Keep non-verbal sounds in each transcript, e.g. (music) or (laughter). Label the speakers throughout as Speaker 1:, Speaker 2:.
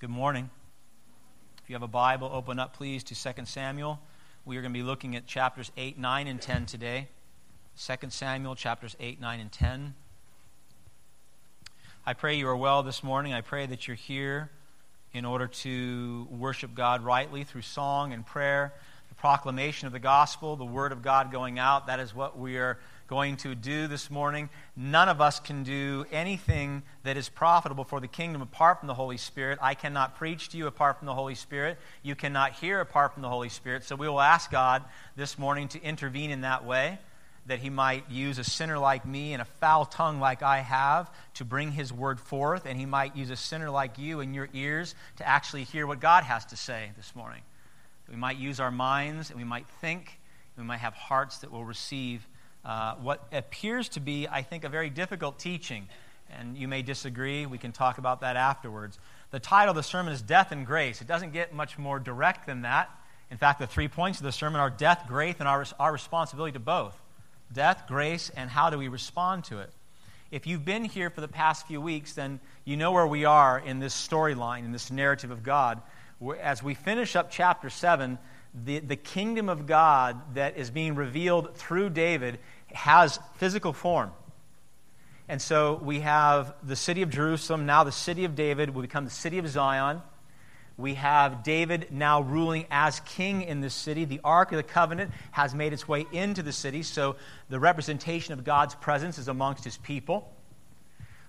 Speaker 1: Good morning. If you have a Bible, open up, please, to 2 Samuel. We are going to be looking at chapters 8, 9, and 10 today. 2 Samuel, chapters 8, 9, and 10. I pray you are well this morning. I pray that you're here in order to worship God rightly through song and prayer, the proclamation of the gospel, the word of God going out. That is what we are going to do this morning. None of us can do anything that is profitable for the kingdom apart from the Holy Spirit. I cannot preach to you apart from the Holy Spirit. You cannot hear apart from the Holy Spirit. So we will ask God this morning to intervene in that way, that He might use a sinner like me and a foul tongue like I have to bring His word forth, and He might use a sinner like you in your ears to actually hear what God has to say this morning. We might use our minds and we might think, we might have hearts that will receive uh, what appears to be, I think, a very difficult teaching. And you may disagree. We can talk about that afterwards. The title of the sermon is Death and Grace. It doesn't get much more direct than that. In fact, the three points of the sermon are death, grace, and our, our responsibility to both. Death, grace, and how do we respond to it? If you've been here for the past few weeks, then you know where we are in this storyline, in this narrative of God. As we finish up chapter 7, the, the kingdom of God that is being revealed through David has physical form. And so we have the city of Jerusalem, now the city of David, will become the city of Zion. We have David now ruling as king in this city. The Ark of the Covenant has made its way into the city, so the representation of God's presence is amongst his people.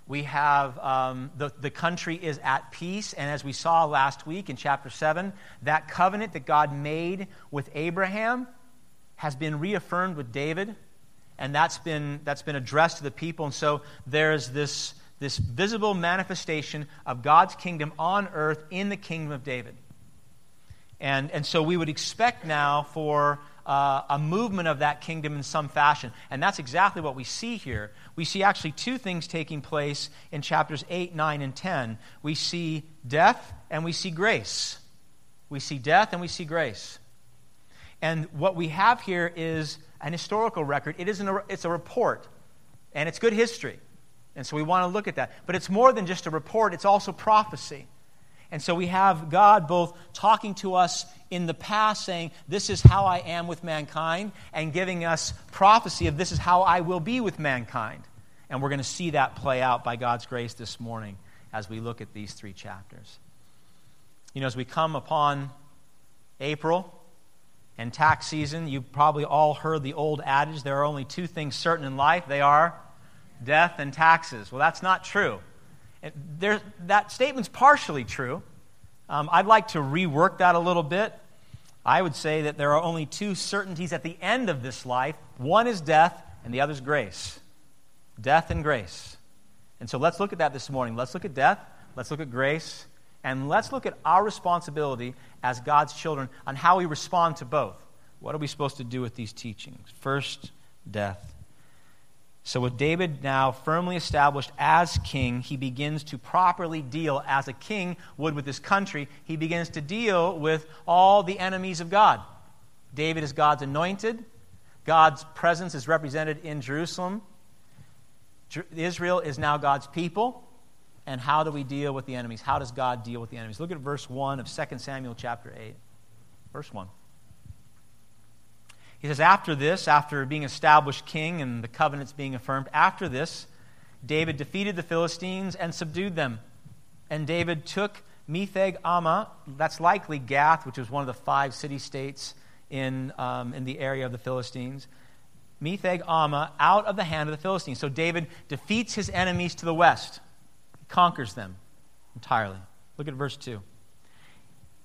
Speaker 1: We have um, the, the country is at peace, and as we saw last week in chapter 7, that covenant that God made with Abraham has been reaffirmed with David and that's been, that's been addressed to the people. And so there's this, this visible manifestation of God's kingdom on earth in the kingdom of David. And, and so we would expect now for uh, a movement of that kingdom in some fashion. And that's exactly what we see here. We see actually two things taking place in chapters 8, 9, and 10. We see death and we see grace. We see death and we see grace. And what we have here is an historical record. It isn't it's a report, and it's good history. And so we want to look at that. But it's more than just a report, it's also prophecy. And so we have God both talking to us in the past, saying, This is how I am with mankind, and giving us prophecy of this is how I will be with mankind. And we're going to see that play out by God's grace this morning as we look at these three chapters. You know, as we come upon April, and tax season, you've probably all heard the old adage there are only two things certain in life they are death and taxes. Well, that's not true. There, that statement's partially true. Um, I'd like to rework that a little bit. I would say that there are only two certainties at the end of this life one is death, and the other is grace. Death and grace. And so let's look at that this morning. Let's look at death, let's look at grace, and let's look at our responsibility as God's children on how we respond to both. What are we supposed to do with these teachings? First, death. So, with David now firmly established as king, he begins to properly deal, as a king would with his country, he begins to deal with all the enemies of God. David is God's anointed, God's presence is represented in Jerusalem. Israel is now God's people and how do we deal with the enemies? How does God deal with the enemies? Look at verse 1 of 2 Samuel chapter 8. Verse 1. He says, After this, after being established king and the covenants being affirmed, after this, David defeated the Philistines and subdued them. And David took Metheg Ammah, that's likely Gath, which was one of the five city states in, um, in the area of the Philistines. Metheg Ammah out of the hand of the Philistines. So David defeats his enemies to the west conquers them entirely. Look at verse 2.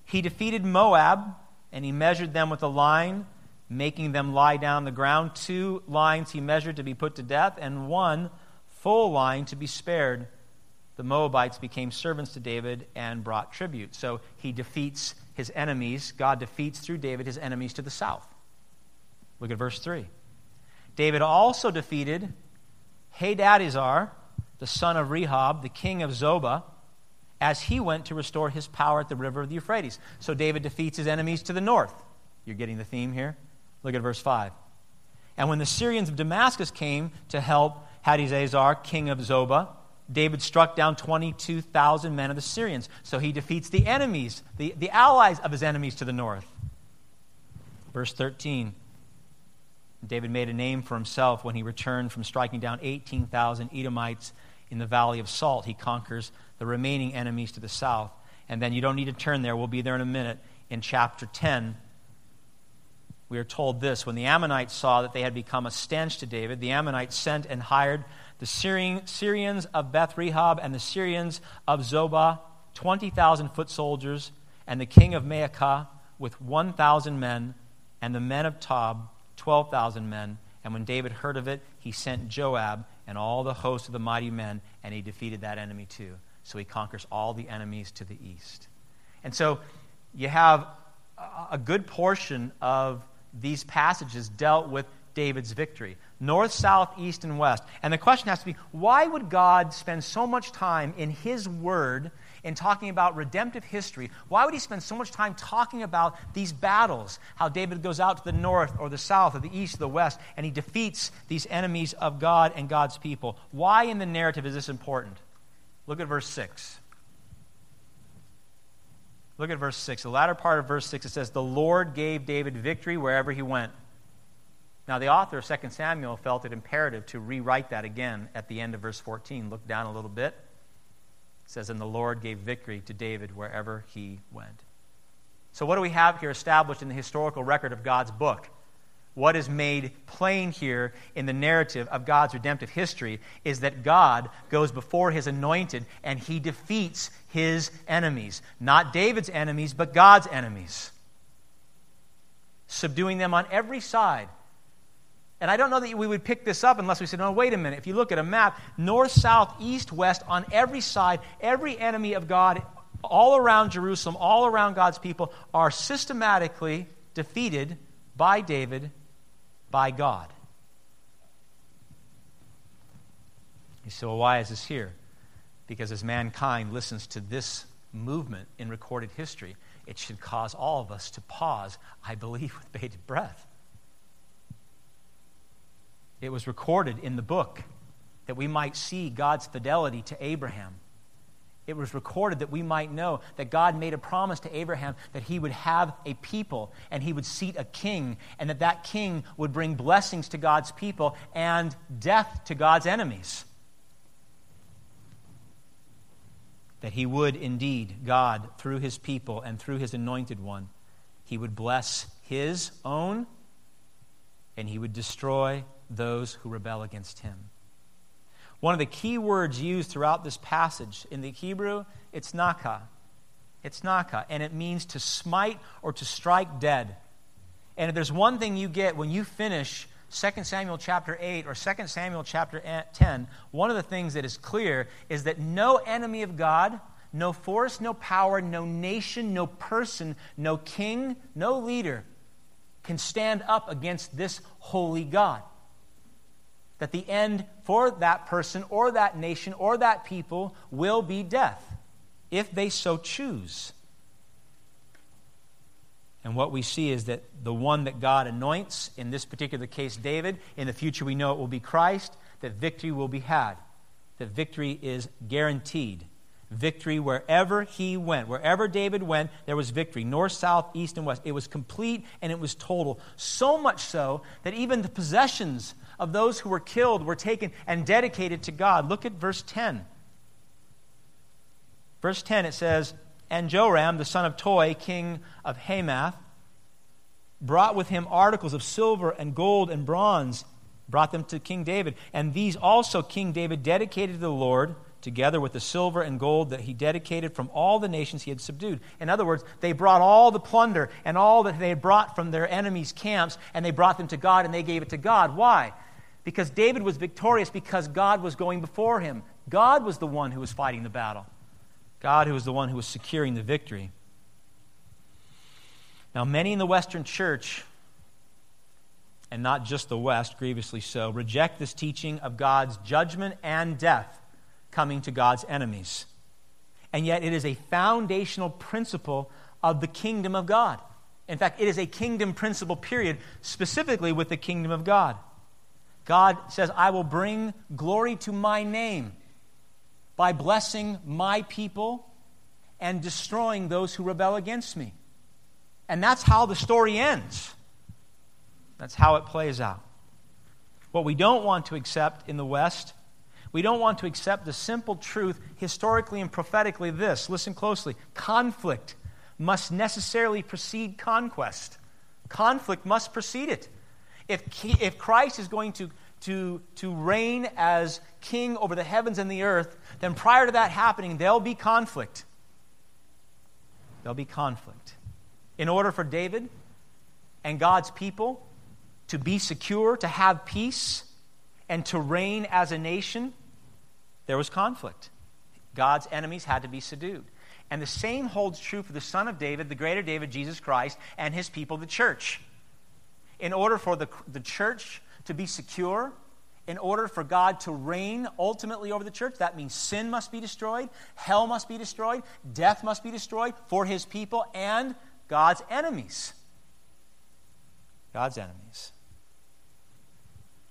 Speaker 1: He defeated Moab, and he measured them with a line, making them lie down the ground. Two lines he measured to be put to death, and one full line to be spared. The Moabites became servants to David and brought tribute. So he defeats his enemies. God defeats through David his enemies to the south. Look at verse 3. David also defeated Hadadezer the son of Rehob, the king of Zobah, as he went to restore his power at the river of the Euphrates. So David defeats his enemies to the north. You're getting the theme here? Look at verse 5. And when the Syrians of Damascus came to help Hadadezer, king of Zobah, David struck down 22,000 men of the Syrians. So he defeats the enemies, the, the allies of his enemies to the north. Verse 13 David made a name for himself when he returned from striking down 18,000 Edomites in the Valley of Salt. He conquers the remaining enemies to the south. And then you don't need to turn there, we'll be there in a minute. In chapter 10, we are told this When the Ammonites saw that they had become a stench to David, the Ammonites sent and hired the Syrians of Beth Rehob and the Syrians of Zobah, 20,000 foot soldiers, and the king of Maacah with 1,000 men, and the men of Tob, 12,000 men. And when David heard of it, he sent Joab and all the host of the mighty men, and he defeated that enemy too. So he conquers all the enemies to the east. And so you have a good portion of these passages dealt with David's victory north, south, east, and west. And the question has to be why would God spend so much time in His Word in talking about redemptive history? Why would He spend so much time talking about these battles? How David goes out to the north or the south or the east or the west and he defeats these enemies of God and God's people. Why in the narrative is this important? Look at verse 6. Look at verse 6. The latter part of verse 6 it says, The Lord gave David victory wherever he went. Now, the author of 2 Samuel felt it imperative to rewrite that again at the end of verse 14. Look down a little bit. It says, And the Lord gave victory to David wherever he went. So, what do we have here established in the historical record of God's book? What is made plain here in the narrative of God's redemptive history is that God goes before his anointed and he defeats his enemies. Not David's enemies, but God's enemies, subduing them on every side and I don't know that we would pick this up unless we said, no, wait a minute. If you look at a map, north, south, east, west, on every side, every enemy of God all around Jerusalem, all around God's people, are systematically defeated by David, by God. You say, well, why is this here? Because as mankind listens to this movement in recorded history, it should cause all of us to pause, I believe, (laughs) with bated breath. It was recorded in the book that we might see God's fidelity to Abraham. It was recorded that we might know that God made a promise to Abraham that he would have a people and he would seat a king, and that that king would bring blessings to God's people and death to God's enemies. That he would indeed, God, through his people and through his anointed one, he would bless his own and he would destroy those who rebel against him. One of the key words used throughout this passage in the Hebrew, it's naka. It's naka, and it means to smite or to strike dead. And if there's one thing you get when you finish 2 Samuel chapter 8 or 2 Samuel chapter 10, one of the things that is clear is that no enemy of God, no force, no power, no nation, no person, no king, no leader can stand up against this holy God that the end for that person or that nation or that people will be death if they so choose. And what we see is that the one that God anoints, in this particular case, David, in the future we know it will be Christ, that victory will be had. That victory is guaranteed. Victory wherever he went. Wherever David went, there was victory. North, south, east, and west. It was complete and it was total. So much so that even the possessions of those who were killed were taken and dedicated to God. Look at verse 10. Verse 10, it says, And Joram, the son of Toi, king of Hamath, brought with him articles of silver and gold and bronze, brought them to King David. And these also King David dedicated to the Lord together with the silver and gold that he dedicated from all the nations he had subdued. In other words, they brought all the plunder and all that they had brought from their enemies' camps, and they brought them to God, and they gave it to God. Why? Because David was victorious because God was going before him. God was the one who was fighting the battle, God who was the one who was securing the victory. Now, many in the Western church, and not just the West, grievously so, reject this teaching of God's judgment and death coming to God's enemies. And yet, it is a foundational principle of the kingdom of God. In fact, it is a kingdom principle, period, specifically with the kingdom of God. God says, I will bring glory to my name. by blessing my people and destroying those who rebel against me. And that's how the story ends. That's how it plays out. What we don't want to accept in the West, we don't want to accept the simple truth, historically and prophetically, this listen closely conflict must necessarily precede conquest. Conflict must precede it. If, if Christ is going to, to, to reign as king over the heavens and the earth, then prior to that happening, there'll be conflict. There'll be conflict. In order for David and God's people to be secure, to have peace, and to reign as a nation, there was conflict. God's enemies had to be subdued. And the same holds true for the Son of David, the greater David, Jesus Christ, and his people, the church. In order for the, the church to be secure, in order for God to reign ultimately over the church, that means sin must be destroyed, hell must be destroyed, death must be destroyed for his people and God's enemies. God's enemies.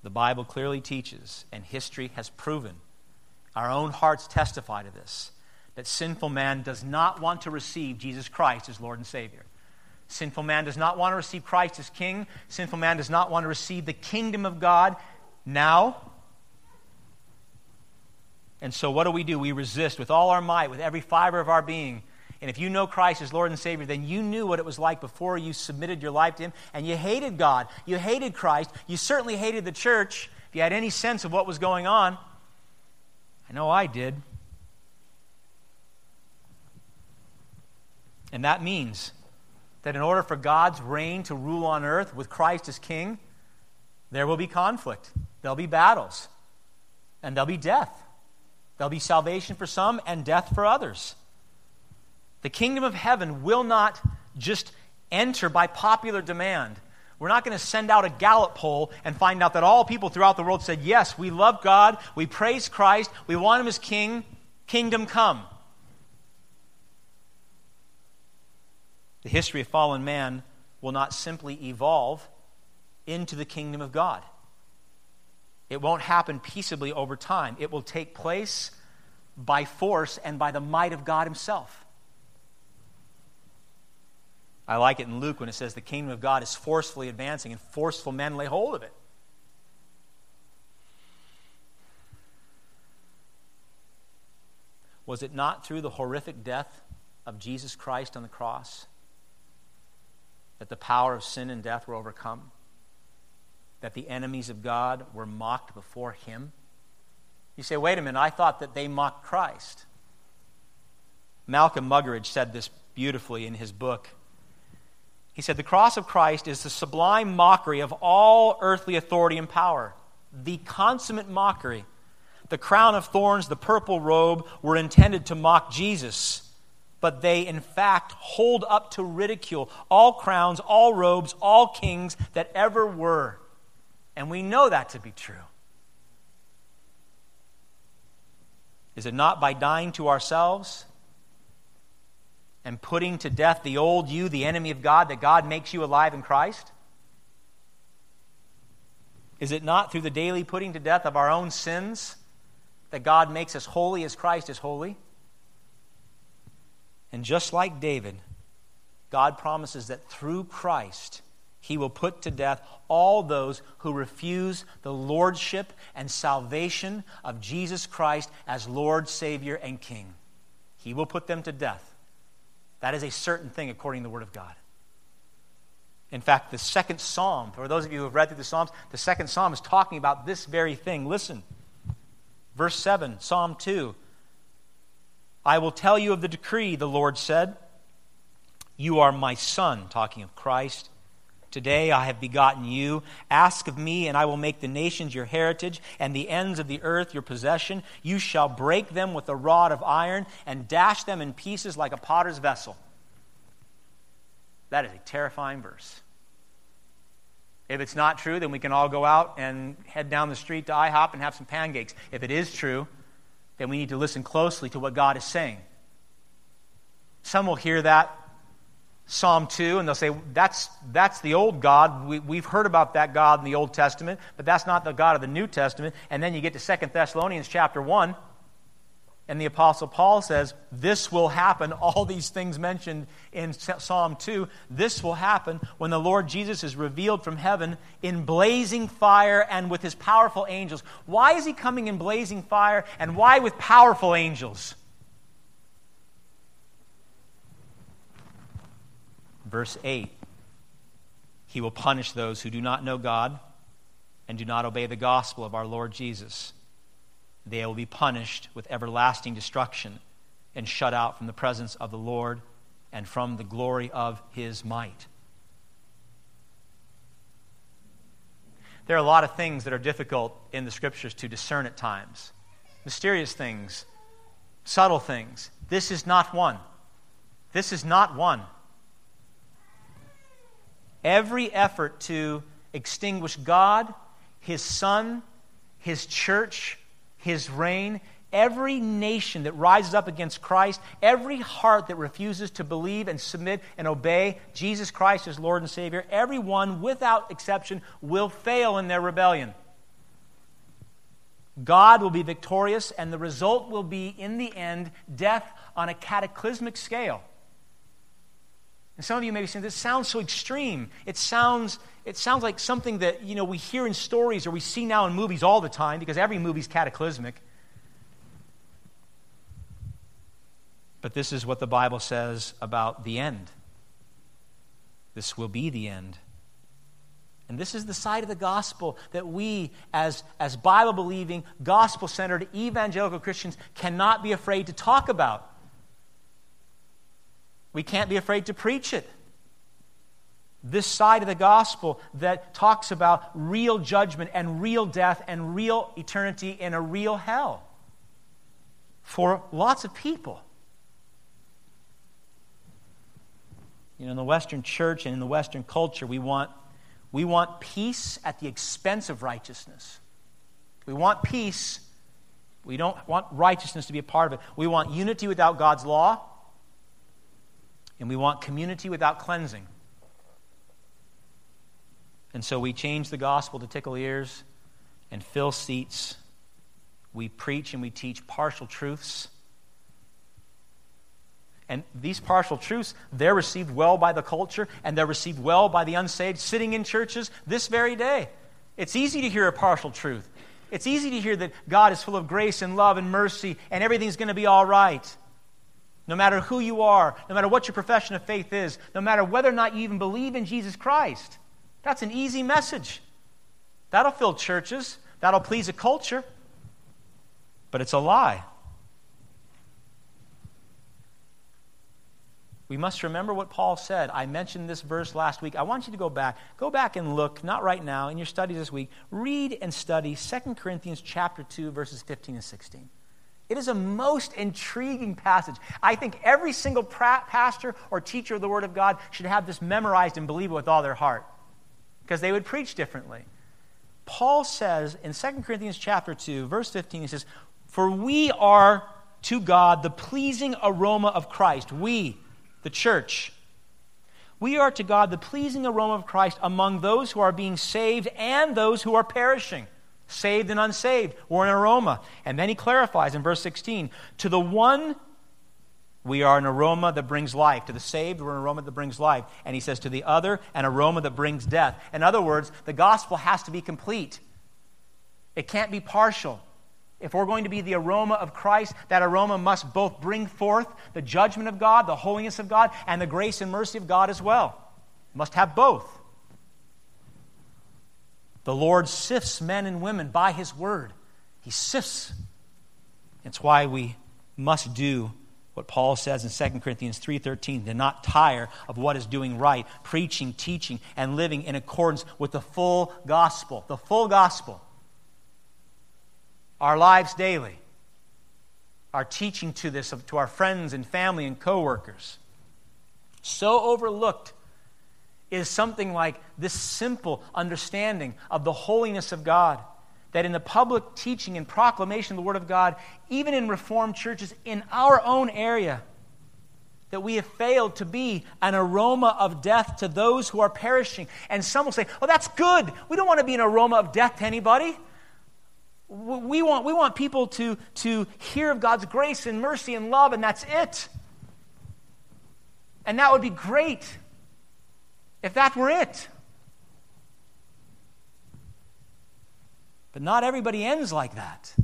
Speaker 1: The Bible clearly teaches, and history has proven, our own hearts testify to this, that sinful man does not want to receive Jesus Christ as Lord and Savior. Sinful man does not want to receive Christ as King. Sinful man does not want to receive the kingdom of God now. And so, what do we do? We resist with all our might, with every fiber of our being. And if you know Christ as Lord and Savior, then you knew what it was like before you submitted your life to Him, and you hated God. You hated Christ. You certainly hated the church, if you had any sense of what was going on. I know I did. And that means that in order for God's reign to rule on earth with Christ as king, there will be conflict, there'll be battles, and there'll be death. There'll be salvation for some and death for others. The kingdom of heaven will not just enter by popular demand. We're not going to send out a Gallup poll and find out that all people throughout the world said, Yes, we love God, we praise Christ, we want Him as King, kingdom come. The history of fallen man will not simply evolve into the kingdom of God. It won't happen peaceably over time. It will take place by force and by the might of God Himself. I like it in Luke when it says the kingdom of God is forcefully advancing and forceful men lay hold of it. Was it not through the horrific death of Jesus Christ on the cross that the power of sin and death were overcome, that the enemies of God were mocked before him. You say, wait a minute, I thought that they mocked Christ. Malcolm Muggeridge said this beautifully in his book. He said, The cross of Christ is the sublime mockery of all earthly authority and power, the consummate mockery. The crown of thorns, the purple robe were intended to mock Jesus but they in fact hold up to ridicule all crowns, all robes, all kings that ever were. And we know that to be true. Is it not by dying to ourselves and putting to death the old you, the enemy of God, that God makes you alive in Christ? Is it not through the daily putting to death of our own sins that God makes us holy as Christ is holy? And just like David, God promises that through Christ, he will put to death all those who refuse the lordship and salvation of Jesus Christ as Lord, Savior, and King. He will put them to death. That is a certain thing according to the Word of God. In fact, the second psalm, for those of you who have read through the Psalms, the second psalm is talking about this very thing. Listen. Verse 7, Psalm 2 I will tell you of the decree, the Lord said. You are my son, talking of Christ. Today I have begotten you. Ask of me, and I will make the nations your heritage, and the ends of the earth your possession. You shall break them with a rod of iron, and dash them in pieces like a potter's vessel. That is a terrifying verse. If it's not true, then we can all go out and head down the street to IHOP and have some pancakes. If it is true, then we need to listen closely to what God is saying. Some will hear that Psalm 2 and they'll say, that's, that's the old God. We, we've heard about that God in the Old Testament, but that's not the God of the New Testament. And then you get to Second Thessalonians chapter 1, And the Apostle Paul says, This will happen. All these things mentioned in Psalm 2, this will happen when the Lord Jesus is revealed from heaven in blazing fire and with his powerful angels. Why is he coming in blazing fire and why with powerful angels? Verse 8 He will punish those who do not know God and do not obey the gospel of our Lord Jesus they will be punished with everlasting destruction and shut out from the presence of the Lord and from the glory of his might. There are a lot of things that are difficult in the scriptures to discern at times mysterious things, subtle things. This is not one. This is not one. Every effort to extinguish God, His Son, His church, his reign, every nation that rises up against Christ, every heart that refuses to believe and submit and obey Jesus Christ as Lord and Savior, everyone without exception will fail in their rebellion. God will be victorious, and the result will be, in the end, death on a cataclysmic scale. And some of you may be saying, this sounds so extreme. It sounds, it sounds like something that you know, we hear in stories or we see now in movies all the time because every movie is cataclysmic. But this is what the Bible says about the end. This will be the end. And this is the side of the gospel that we, as, as Bible believing, gospel centered evangelical Christians, cannot be afraid to talk about. We can't be afraid to preach it. This side of the gospel that talks about real judgment and real death and real eternity in a real hell for lots of people. You know, in the Western church and in the Western culture, we want, we want peace at the expense of righteousness. We want peace. We don't want righteousness to be a part of it. We want unity without God's law. And we want community without cleansing. And so we change the gospel to tickle ears and fill seats. We preach and we teach partial truths. And these partial truths, they're received well by the culture and they're received well by the unsaved sitting in churches this very day. It's easy to hear a partial truth. It's easy to hear that God is full of grace and love and mercy and everything's going to be all right. No matter who you are, no matter what your profession of faith is, no matter whether or not you even believe in Jesus Christ. That's an easy message. That'll fill churches, that'll please a culture, but it's a lie. We must remember what Paul said. I mentioned this verse last week. I want you to go back. Go back and look, not right now, in your studies this week. Read and study 2 Corinthians chapter 2 verses 15 and 16. It is a most intriguing passage. I think every single pra- pastor or teacher of the Word of God should have this memorized and believe it with all their heart because they would preach differently. Paul says in 2 Corinthians chapter 2, verse 15, he says, For we are to God the pleasing aroma of Christ. We, the church. We are to God the pleasing aroma of Christ among those who are being saved and those who are perishing saved and unsaved, or an aroma. And then he clarifies in verse 16 to the one, we are an aroma that brings life. To the saved, we're an aroma that brings life. And he says to the other, an aroma that brings death. In other words, the gospel has to be complete, it can't be partial. If we're going to be the aroma of Christ, that aroma must both bring forth the judgment of God, the holiness of God, and the grace and mercy of God as well. Must have both. The Lord sifts men and women by his word. He sifts. It's why we must do what Paul says in 2 Corinthians 3:13 to not tire of what is doing right, preaching, teaching and living in accordance with the full gospel, the full gospel. Our lives daily. Our teaching to this to our friends and family and coworkers. So overlooked is something like this simple understanding of the holiness of God. That in the public teaching and proclamation of the Word of God, even in Reformed churches in our own area, that we have failed to be an aroma of death to those who are perishing. And some will say, Oh, that's good. We don't want to be an aroma of death to anybody. We want, we want people to, to hear of God's grace and mercy and love, and that's it. And that would be great if that were it. But not everybody ends like that.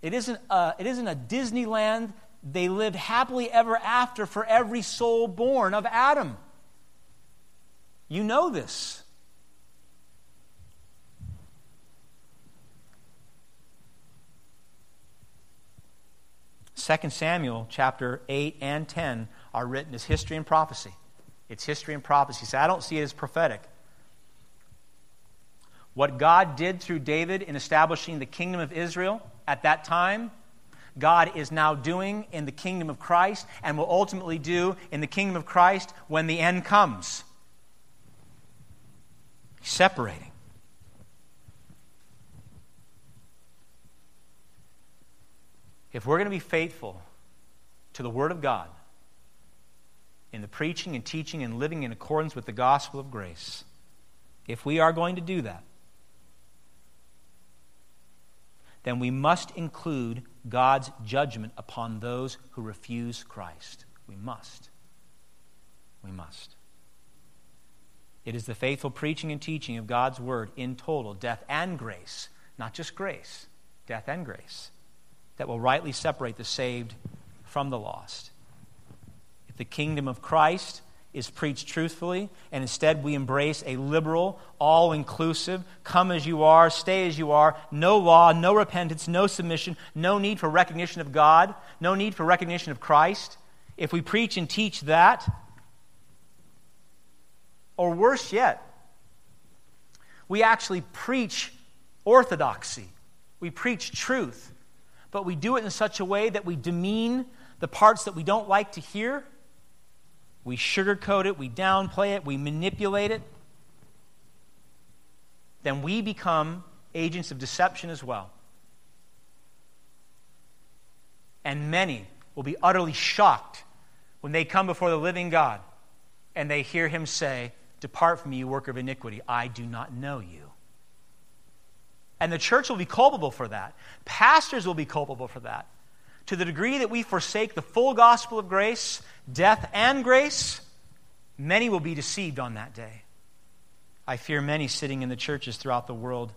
Speaker 1: It isn't a, it isn't a Disneyland. They lived happily ever after for every soul born of Adam. You know this. Second Samuel chapter 8 and 10 are written as history and prophecy. It's history and prophecy. So I don't see it as prophetic. What God did through David in establishing the kingdom of Israel at that time, God is now doing in the kingdom of Christ and will ultimately do in the kingdom of Christ when the end comes. Separating. If we're going to be faithful to the Word of God in the preaching and teaching and living in accordance with the gospel of grace, if we are going to do that, then we must include God's judgment upon those who refuse Christ. We must. We must. It is the faithful preaching and teaching of God's word in total, death and grace, not just grace, death and grace, that will rightly separate the saved from the lost. The kingdom of Christ is preached truthfully, and instead we embrace a liberal, all inclusive, come as you are, stay as you are, no law, no repentance, no submission, no need for recognition of God, no need for recognition of Christ. If we preach and teach that, or worse yet, we actually preach orthodoxy, we preach truth, but we do it in such a way that we demean the parts that we don't like to hear we sugarcoat it, we downplay it, we manipulate it, then we become agents of deception as well. And many will be utterly shocked when they come before the living God and they hear him say, Depart from me, you worker of iniquity. I do not know you. And the church will be culpable for that. Pastors will be culpable for that. To the degree that we forsake the full gospel of grace, death and grace, many will be deceived on that day. I fear many sitting in the churches throughout the world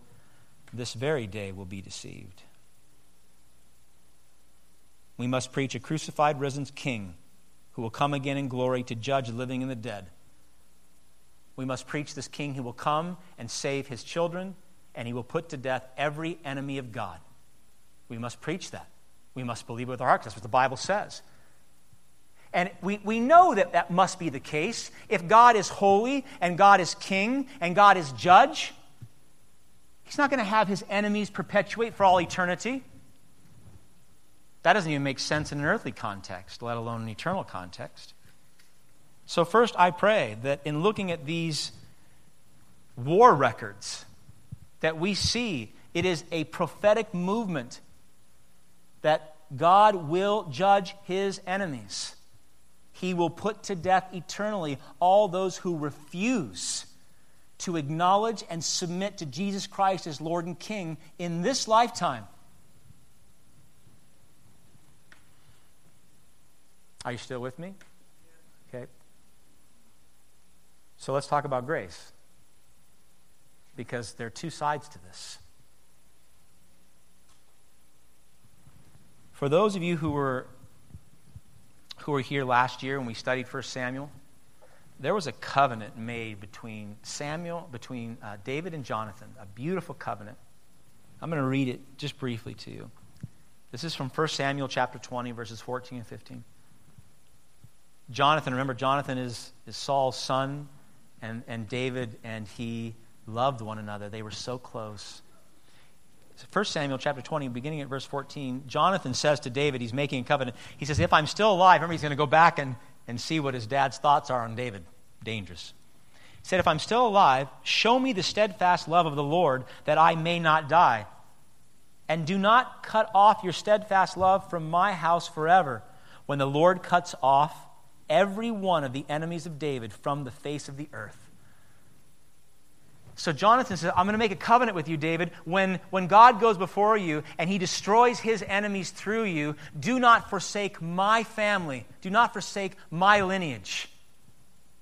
Speaker 1: this very day will be deceived. We must preach a crucified, risen King who will come again in glory to judge the living and the dead. We must preach this King who will come and save his children, and he will put to death every enemy of God. We must preach that. We must believe with our hearts. That's what the Bible says. And we, we know that that must be the case. If God is holy and God is king and God is judge, He's not going to have His enemies perpetuate for all eternity. That doesn't even make sense in an earthly context, let alone an eternal context. So, first, I pray that in looking at these war records, that we see it is a prophetic movement that God will judge his enemies. He will put to death eternally all those who refuse to acknowledge and submit to Jesus Christ as Lord and King in this lifetime. Are you still with me? Okay. So let's talk about grace. Because there are two sides to this. For those of you who were, who were here last year when we studied 1 Samuel, there was a covenant made between Samuel, between uh, David and Jonathan, a beautiful covenant. I'm going to read it just briefly to you. This is from 1 Samuel chapter 20, verses 14 and 15. Jonathan, remember, Jonathan is, is Saul's son, and, and David and he loved one another. They were so close. 1 Samuel chapter 20, beginning at verse 14, Jonathan says to David, he's making a covenant. He says, If I'm still alive, remember, he's going to go back and, and see what his dad's thoughts are on David. Dangerous. He said, If I'm still alive, show me the steadfast love of the Lord that I may not die. And do not cut off your steadfast love from my house forever. When the Lord cuts off every one of the enemies of David from the face of the earth. So Jonathan says, I'm going to make a covenant with you, David. When, when God goes before you and he destroys his enemies through you, do not forsake my family. Do not forsake my lineage.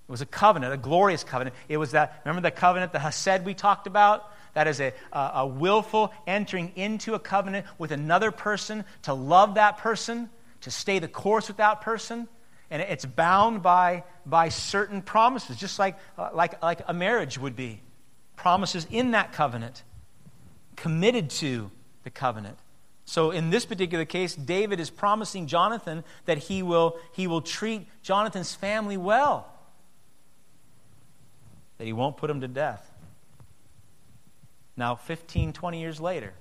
Speaker 1: It was a covenant, a glorious covenant. It was that, remember the covenant, the Hesed we talked about? That is a, a, a willful entering into a covenant with another person to love that person, to stay the course with that person. And it's bound by, by certain promises, just like, uh, like, like a marriage would be promises in that covenant, committed to the covenant. So in this particular case, David is promising Jonathan that he will, he will treat Jonathan's family well, that he won't put him to death. Now, 15, 20 years later,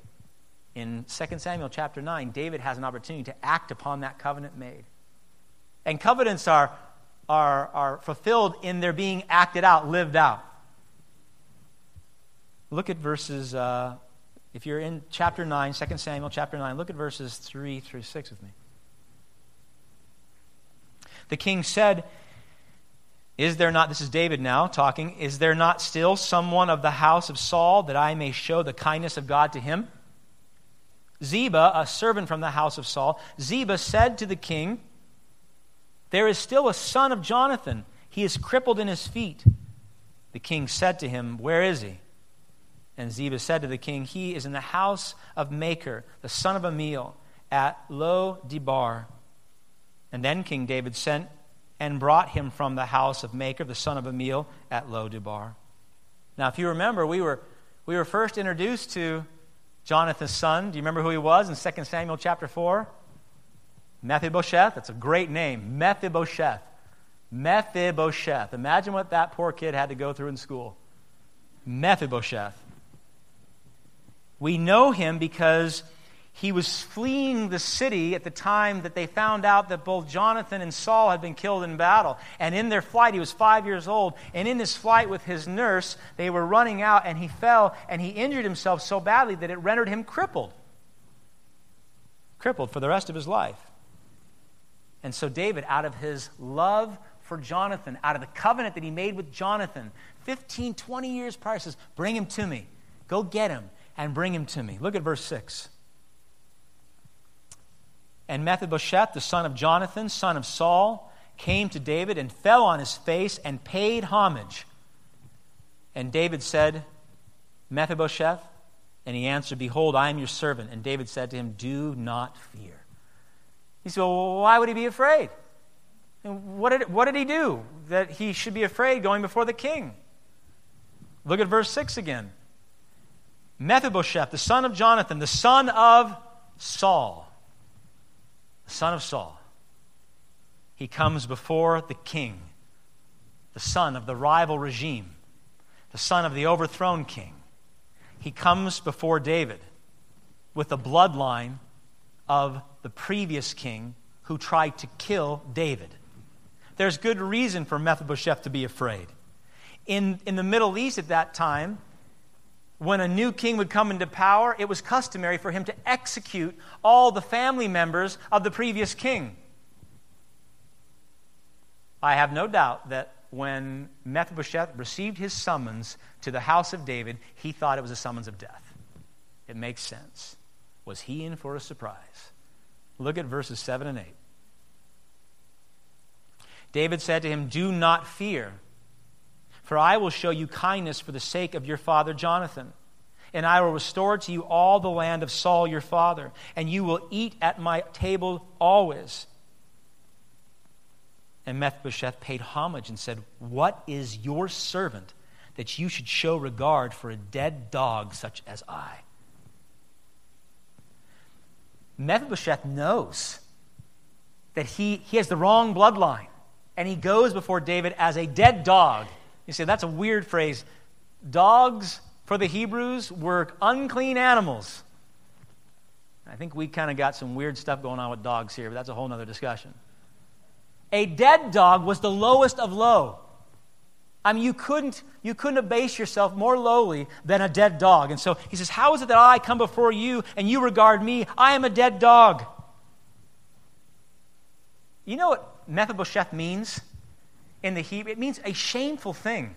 Speaker 1: in 2 Samuel chapter 9, David has an opportunity to act upon that covenant made. And covenants are, are, are fulfilled in their being acted out, lived out. Look at verses, uh, if you're in chapter 9, 2 Samuel chapter 9, look at verses 3 through 6 with me. The king said, Is there not, this is David now talking, is there not still someone of the house of Saul that I may show the kindness of God to him? Ziba, a servant from the house of Saul, Ziba said to the king, There is still a son of Jonathan. He is crippled in his feet. The king said to him, Where is he? And Ziba said to the king, He is in the house of Machir, the son of Ammiel, at Lo Debar. And then King David sent and brought him from the house of Machir, the son of Ammiel, at Lo Debar. Now, if you remember, we were, we were first introduced to Jonathan's son. Do you remember who he was in 2 Samuel chapter 4? Mephibosheth. That's a great name. Mephibosheth. Mephibosheth. Imagine what that poor kid had to go through in school. Mephibosheth. We know him because he was fleeing the city at the time that they found out that both Jonathan and Saul had been killed in battle. And in their flight, he was five years old. And in his flight with his nurse, they were running out, and he fell and he injured himself so badly that it rendered him crippled. Crippled for the rest of his life. And so, David, out of his love for Jonathan, out of the covenant that he made with Jonathan 15, 20 years prior, says, Bring him to me. Go get him and bring him to me. Look at verse 6. And Mephibosheth, the son of Jonathan, son of Saul, came to David and fell on his face and paid homage. And David said, Mephibosheth? And he answered, Behold, I am your servant. And David said to him, Do not fear. He said, Well, why would he be afraid? And what did, what did he do that he should be afraid going before the king? Look at verse 6 again. Mephibosheth, the son of Jonathan, the son of Saul, the son of Saul, he comes before the king, the son of the rival regime, the son of the overthrown king. He comes before David with the bloodline of the previous king who tried to kill David. There's good reason for Mephibosheth to be afraid. In, in the Middle East at that time, when a new king would come into power, it was customary for him to execute all the family members of the previous king. I have no doubt that when Mephibosheth received his summons to the house of David, he thought it was a summons of death. It makes sense. Was he in for a surprise? Look at verses 7 and 8. David said to him, Do not fear. For I will show you kindness for the sake of your father Jonathan. And I will restore to you all the land of Saul your father, and you will eat at my table always. And Mephibosheth paid homage and said, What is your servant that you should show regard for a dead dog such as I? Mephibosheth knows that he, he has the wrong bloodline, and he goes before David as a dead dog you say, that's a weird phrase. Dogs for the Hebrews were unclean animals. I think we kind of got some weird stuff going on with dogs here, but that's a whole other discussion. A dead dog was the lowest of low. I mean, you couldn't, you couldn't abase yourself more lowly than a dead dog. And so he says, How is it that I come before you and you regard me? I am a dead dog. You know what Mephibosheth means? In the Hebrew, it means a shameful thing.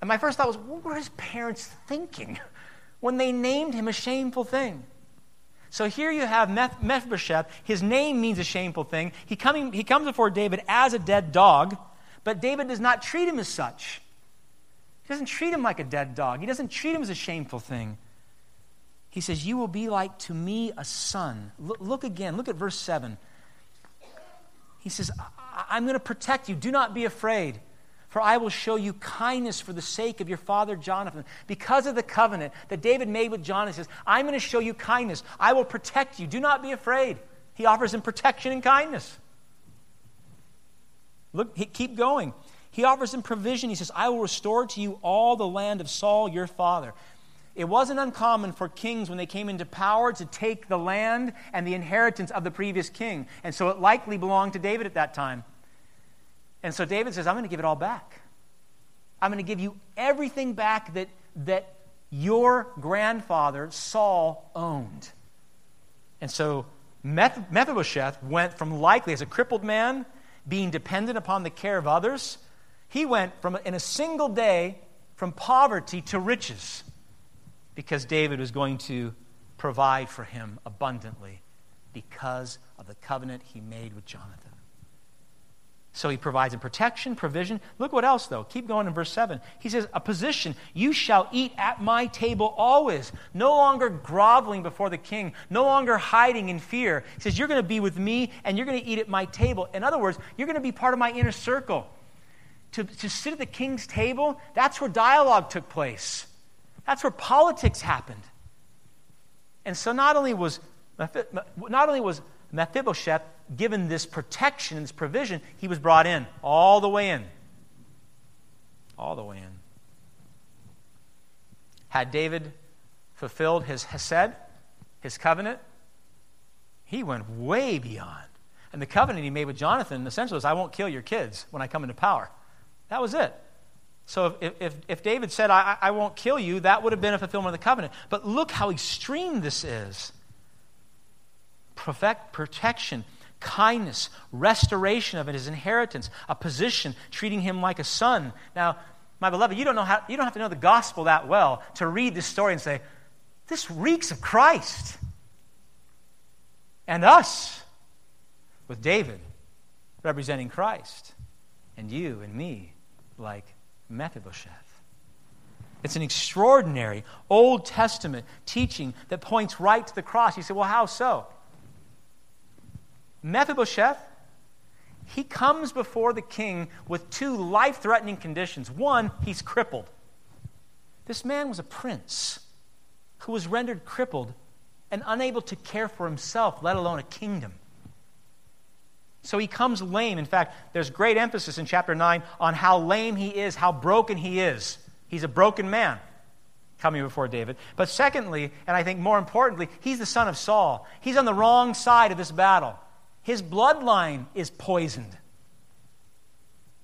Speaker 1: And my first thought was, what were his parents thinking (laughs) when they named him a shameful thing? So here you have Mephibosheth. His name means a shameful thing. He, coming, he comes before David as a dead dog, but David does not treat him as such. He doesn't treat him like a dead dog, he doesn't treat him as a shameful thing. He says, You will be like to me a son. Look, look again, look at verse 7. He says, I'm going to protect you. Do not be afraid. For I will show you kindness for the sake of your father Jonathan. Because of the covenant that David made with Jonathan, he says, I'm going to show you kindness. I will protect you. Do not be afraid. He offers him protection and kindness. Look, keep going. He offers him provision. He says, I will restore to you all the land of Saul your father. It wasn't uncommon for kings, when they came into power, to take the land and the inheritance of the previous king. And so it likely belonged to David at that time. And so David says, I'm going to give it all back. I'm going to give you everything back that, that your grandfather, Saul, owned. And so Mephibosheth went from likely as a crippled man, being dependent upon the care of others, he went from in a single day from poverty to riches because David was going to provide for him abundantly because of the covenant he made with Jonathan. So he provides him protection, provision. Look what else, though. Keep going in verse 7. He says, A position. You shall eat at my table always. No longer groveling before the king, no longer hiding in fear. He says, You're going to be with me and you're going to eat at my table. In other words, you're going to be part of my inner circle. To, to sit at the king's table, that's where dialogue took place, that's where politics happened. And so not only was, not only was Mephibosheth given this protection and this provision, he was brought in, all the way in. All the way in. Had David fulfilled his Hesed, his covenant, he went way beyond. And the covenant he made with Jonathan essentially was I won't kill your kids when I come into power. That was it. So if, if, if David said, I, I won't kill you, that would have been a fulfillment of the covenant. But look how extreme this is. Perfect protection kindness, restoration of his inheritance, a position, treating him like a son. Now, my beloved, you don't, know how, you don't have to know the gospel that well to read this story and say, this reeks of Christ and us with David representing Christ and you and me like Mephibosheth. It's an extraordinary Old Testament teaching that points right to the cross. You say, well, how so? Mephibosheth, he comes before the king with two life threatening conditions. One, he's crippled. This man was a prince who was rendered crippled and unable to care for himself, let alone a kingdom. So he comes lame. In fact, there's great emphasis in chapter 9 on how lame he is, how broken he is. He's a broken man coming before David. But secondly, and I think more importantly, he's the son of Saul. He's on the wrong side of this battle. His bloodline is poisoned.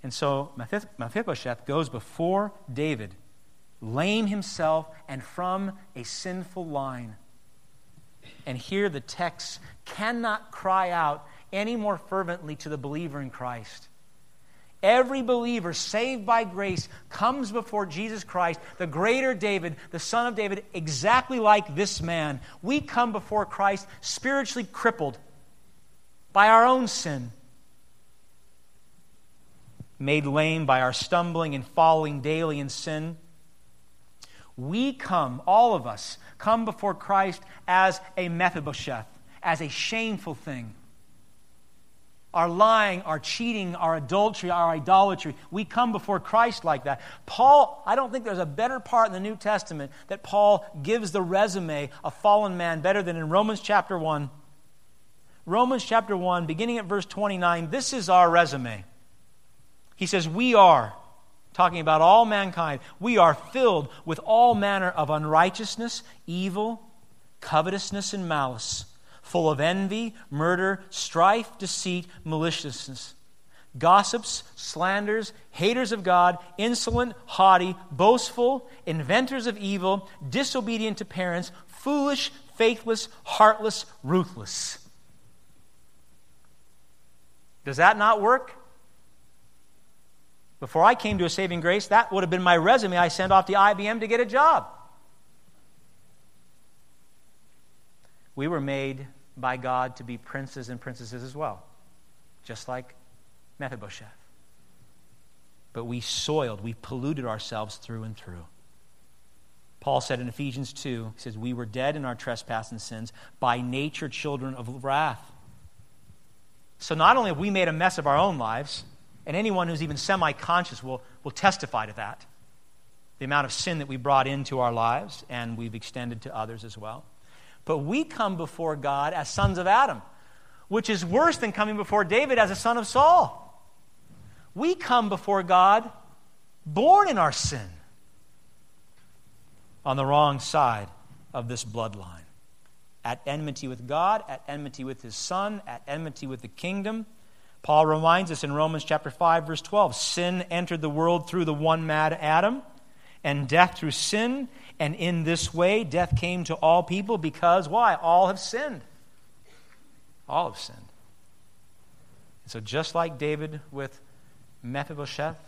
Speaker 1: And so Mephibosheth goes before David, lame himself and from a sinful line. And here the text cannot cry out any more fervently to the believer in Christ. Every believer saved by grace comes before Jesus Christ, the greater David, the son of David, exactly like this man. We come before Christ spiritually crippled, by our own sin, made lame by our stumbling and falling daily in sin. We come, all of us, come before Christ as a Mephibosheth, as a shameful thing. Our lying, our cheating, our adultery, our idolatry, we come before Christ like that. Paul, I don't think there's a better part in the New Testament that Paul gives the resume of fallen man better than in Romans chapter 1 Romans chapter 1, beginning at verse 29, this is our resume. He says, We are, talking about all mankind, we are filled with all manner of unrighteousness, evil, covetousness, and malice, full of envy, murder, strife, deceit, maliciousness. Gossips, slanders, haters of God, insolent, haughty, boastful, inventors of evil, disobedient to parents, foolish, faithless, heartless, ruthless. Does that not work? Before I came to a saving grace, that would have been my resume I sent off to IBM to get a job. We were made by God to be princes and princesses as well, just like Mephibosheth. But we soiled, we polluted ourselves through and through. Paul said in Ephesians 2, he says, We were dead in our trespass and sins, by nature children of wrath. So not only have we made a mess of our own lives, and anyone who's even semi conscious will, will testify to that. The amount of sin that we brought into our lives and we've extended to others as well. But we come before God as sons of Adam, which is worse than coming before David as a son of Saul. We come before God born in our sin on the wrong side of this bloodline. At enmity with God, at enmity with his son, at enmity with the kingdom. Paul reminds us in Romans chapter 5 verse 12, sin entered the world through the one mad Adam, and death through sin, and in this way death came to all people because why? All have sinned. All have sinned. And so just like David with Mephibosheth,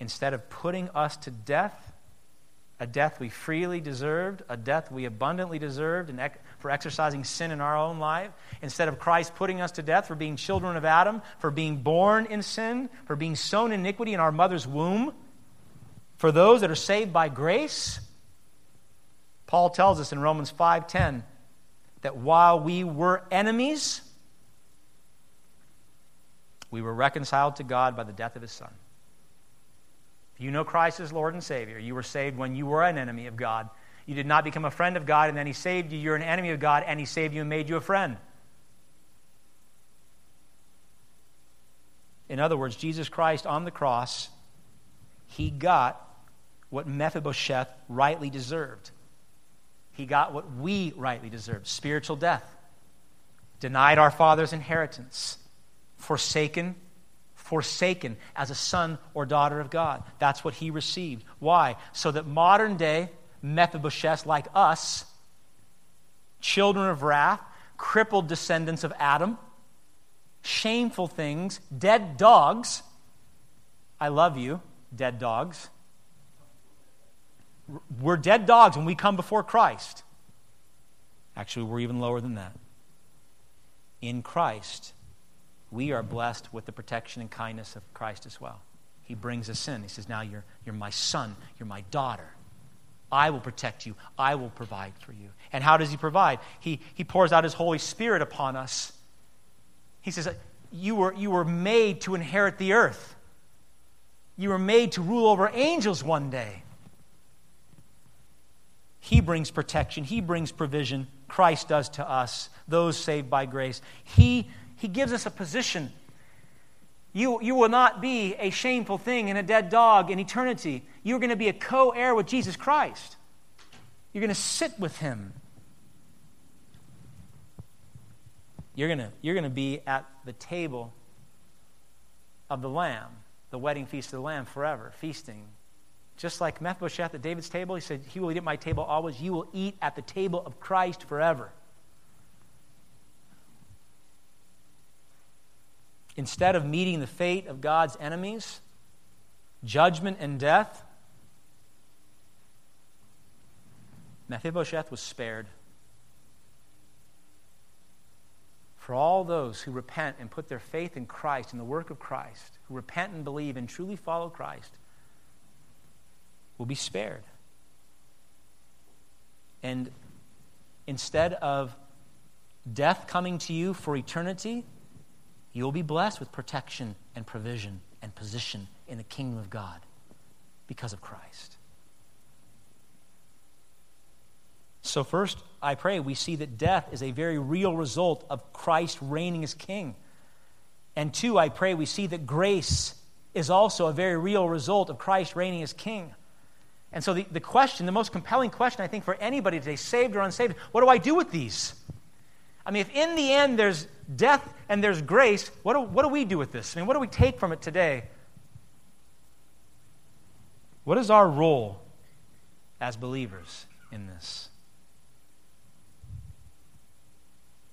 Speaker 1: instead of putting us to death, a death we freely deserved, a death we abundantly deserved and for exercising sin in our own life, instead of Christ putting us to death for being children of Adam, for being born in sin, for being sown iniquity in our mother's womb, for those that are saved by grace, Paul tells us in Romans 5:10 that while we were enemies, we were reconciled to God by the death of his son. If you know Christ as Lord and Savior, you were saved when you were an enemy of God. You did not become a friend of God and then He saved you. You're an enemy of God and He saved you and made you a friend. In other words, Jesus Christ on the cross, He got what Mephibosheth rightly deserved. He got what we rightly deserve spiritual death, denied our father's inheritance, forsaken forsaken as a son or daughter of God. That's what he received. Why? So that modern day Mephibosheth, like us, children of wrath, crippled descendants of Adam, shameful things, dead dogs. I love you, dead dogs. We're dead dogs when we come before Christ. Actually, we're even lower than that. In Christ, we are blessed with the protection and kindness of Christ as well. He brings us in. He says, Now you're, you're my son, you're my daughter. I will protect you. I will provide for you. And how does He provide? He, he pours out His Holy Spirit upon us. He says, you were, you were made to inherit the earth, you were made to rule over angels one day. He brings protection, He brings provision. Christ does to us, those saved by grace. He, he gives us a position you, you will not be a shameful thing and a dead dog in eternity. You're going to be a co heir with Jesus Christ. You're going to sit with him. You're going you're going to be at the table of the Lamb, the wedding feast of the Lamb forever, feasting. Just like Mephibosheth at David's table, he said, He will eat at my table always. You will eat at the table of Christ forever. instead of meeting the fate of God's enemies, judgment and death, Mephibosheth was spared. For all those who repent and put their faith in Christ, in the work of Christ, who repent and believe and truly follow Christ, will be spared. And instead of death coming to you for eternity, you will be blessed with protection and provision and position in the kingdom of God because of Christ. So, first, I pray we see that death is a very real result of Christ reigning as king. And two, I pray we see that grace is also a very real result of Christ reigning as king. And so, the, the question, the most compelling question, I think, for anybody today, saved or unsaved, what do I do with these? I mean, if in the end there's death and there's grace, what do, what do we do with this? I mean, what do we take from it today? What is our role as believers in this?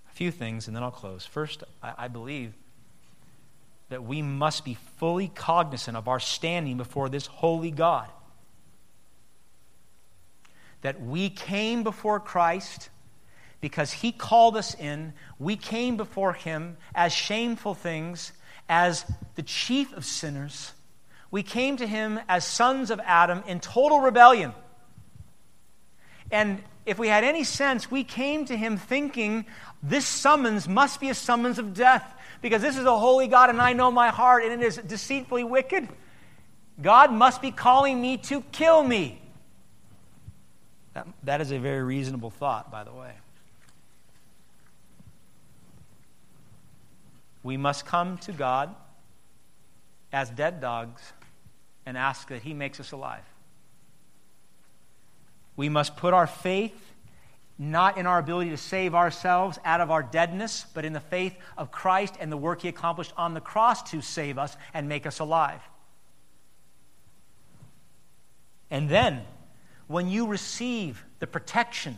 Speaker 1: A few things, and then I'll close. First, I, I believe that we must be fully cognizant of our standing before this holy God. That we came before Christ because he called us in. We came before him as shameful things, as the chief of sinners. We came to him as sons of Adam in total rebellion. And if we had any sense, we came to him thinking this summons must be a summons of death because this is a holy God and I know my heart and it is deceitfully wicked. God must be calling me to kill me. That, that is a very reasonable thought, by the way. We must come to God as dead dogs and ask that He makes us alive. We must put our faith not in our ability to save ourselves out of our deadness, but in the faith of Christ and the work he accomplished on the cross to save us and make us alive. And then, when you receive the protection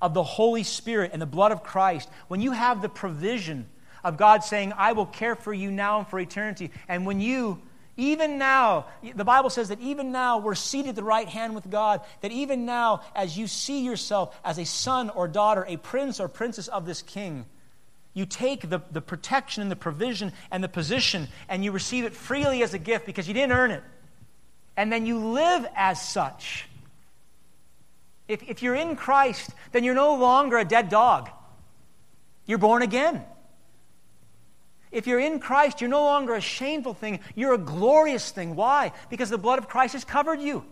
Speaker 1: of the Holy Spirit and the blood of Christ, when you have the provision of God saying, I will care for you now and for eternity, and when you even now, the Bible says that even now we're seated at the right hand with God, that even now, as you see yourself as a son or daughter, a prince or princess of this king, you take the, the protection and the provision and the position and you receive it freely as a gift because you didn't earn it. And then you live as such. If, if you're in Christ, then you're no longer a dead dog. You're born again. If you're in Christ, you're no longer a shameful thing, you're a glorious thing. Why? Because the blood of Christ has covered you.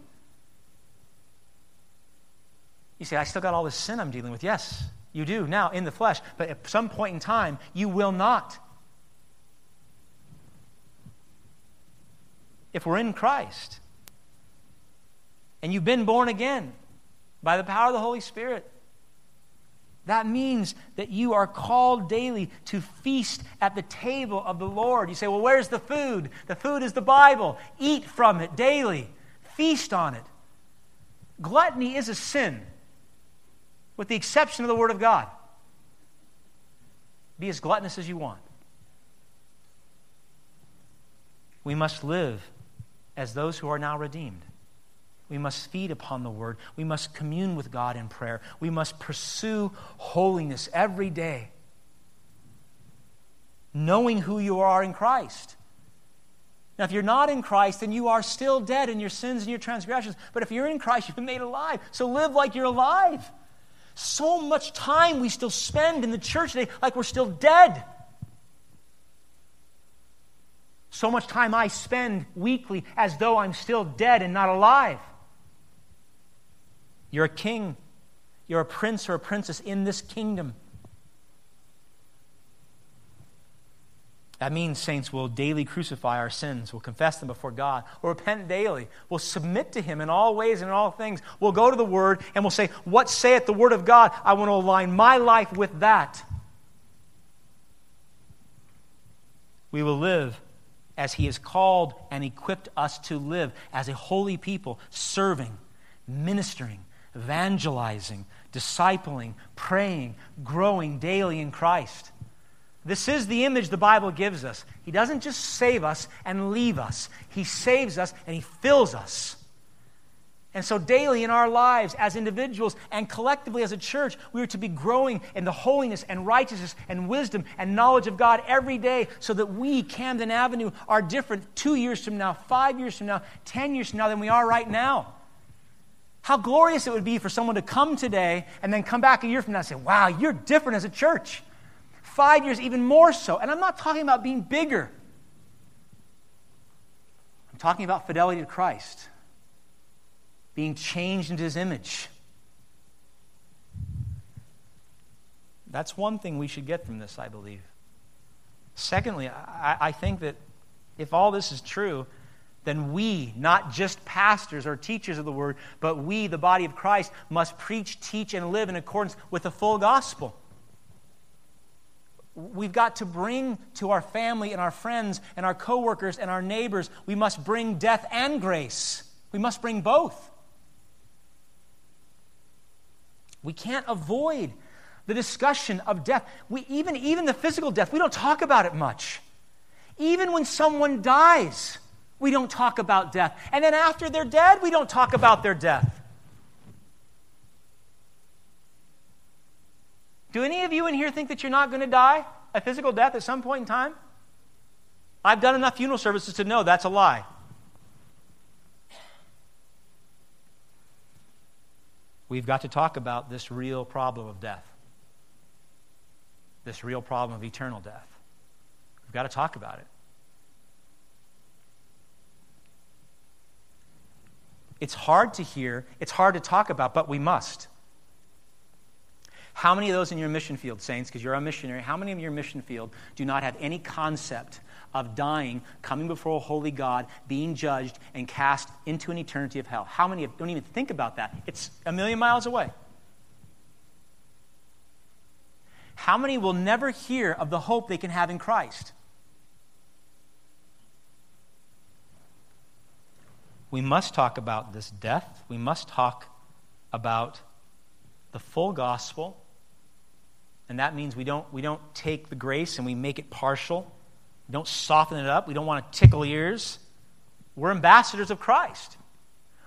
Speaker 1: You say, I still got all this sin I'm dealing with. Yes, you do now in the flesh, but at some point in time, you will not. If we're in Christ and you've been born again by the power of the Holy Spirit, that means that you are called daily to feast at the table of the Lord. You say, well, where's the food? The food is the Bible. Eat from it daily, feast on it. Gluttony is a sin, with the exception of the Word of God. Be as gluttonous as you want. We must live as those who are now redeemed. We must feed upon the word. We must commune with God in prayer. We must pursue holiness every day, knowing who you are in Christ. Now, if you're not in Christ, then you are still dead in your sins and your transgressions. But if you're in Christ, you've been made alive. So live like you're alive. So much time we still spend in the church today like we're still dead. So much time I spend weekly as though I'm still dead and not alive. You're a king. You're a prince or a princess in this kingdom. That means, saints, will daily crucify our sins. We'll confess them before God. We'll repent daily. We'll submit to Him in all ways and in all things. We'll go to the Word and we'll say, What saith the Word of God? I want to align my life with that. We will live as He has called and equipped us to live as a holy people, serving, ministering, evangelizing, discipling, praying, growing daily in Christ. This is the image the Bible gives us. He doesn't just save us and leave us, He saves us and He fills us. And so, daily in our lives as individuals and collectively as a church, we are to be growing in the holiness and righteousness and wisdom and knowledge of God every day so that we, Camden Avenue, are different two years from now, five years from now, ten years from now than we are right now. How glorious it would be for someone to come today and then come back a year from now and say, wow, you're different as a church. Five years, even more so. And I'm not talking about being bigger, I'm talking about fidelity to Christ, being changed into his image. That's one thing we should get from this, I believe. Secondly, I, I think that if all this is true, then we, not just pastors or teachers of the word, but we, the body of Christ, must preach, teach, and live in accordance with the full gospel. We've got to bring to our family and our friends and our coworkers and our neighbors, we must bring death and grace. We must bring both. We can't avoid the discussion of death. We, even, even the physical death, we don't talk about it much. Even when someone dies, we don't talk about death. And then after they're dead, we don't talk about their death. Do any of you in here think that you're not going to die a physical death at some point in time? I've done enough funeral services to know that's a lie. We've got to talk about this real problem of death, this real problem of eternal death. We've got to talk about it. It's hard to hear, it's hard to talk about, but we must. How many of those in your mission field, saints, because you're a missionary, how many of your mission field do not have any concept of dying, coming before a holy God, being judged, and cast into an eternity of hell? How many don't even think about that? It's a million miles away. How many will never hear of the hope they can have in Christ? We must talk about this death. We must talk about the full gospel. And that means we don't, we don't take the grace and we make it partial. We don't soften it up. We don't want to tickle ears. We're ambassadors of Christ.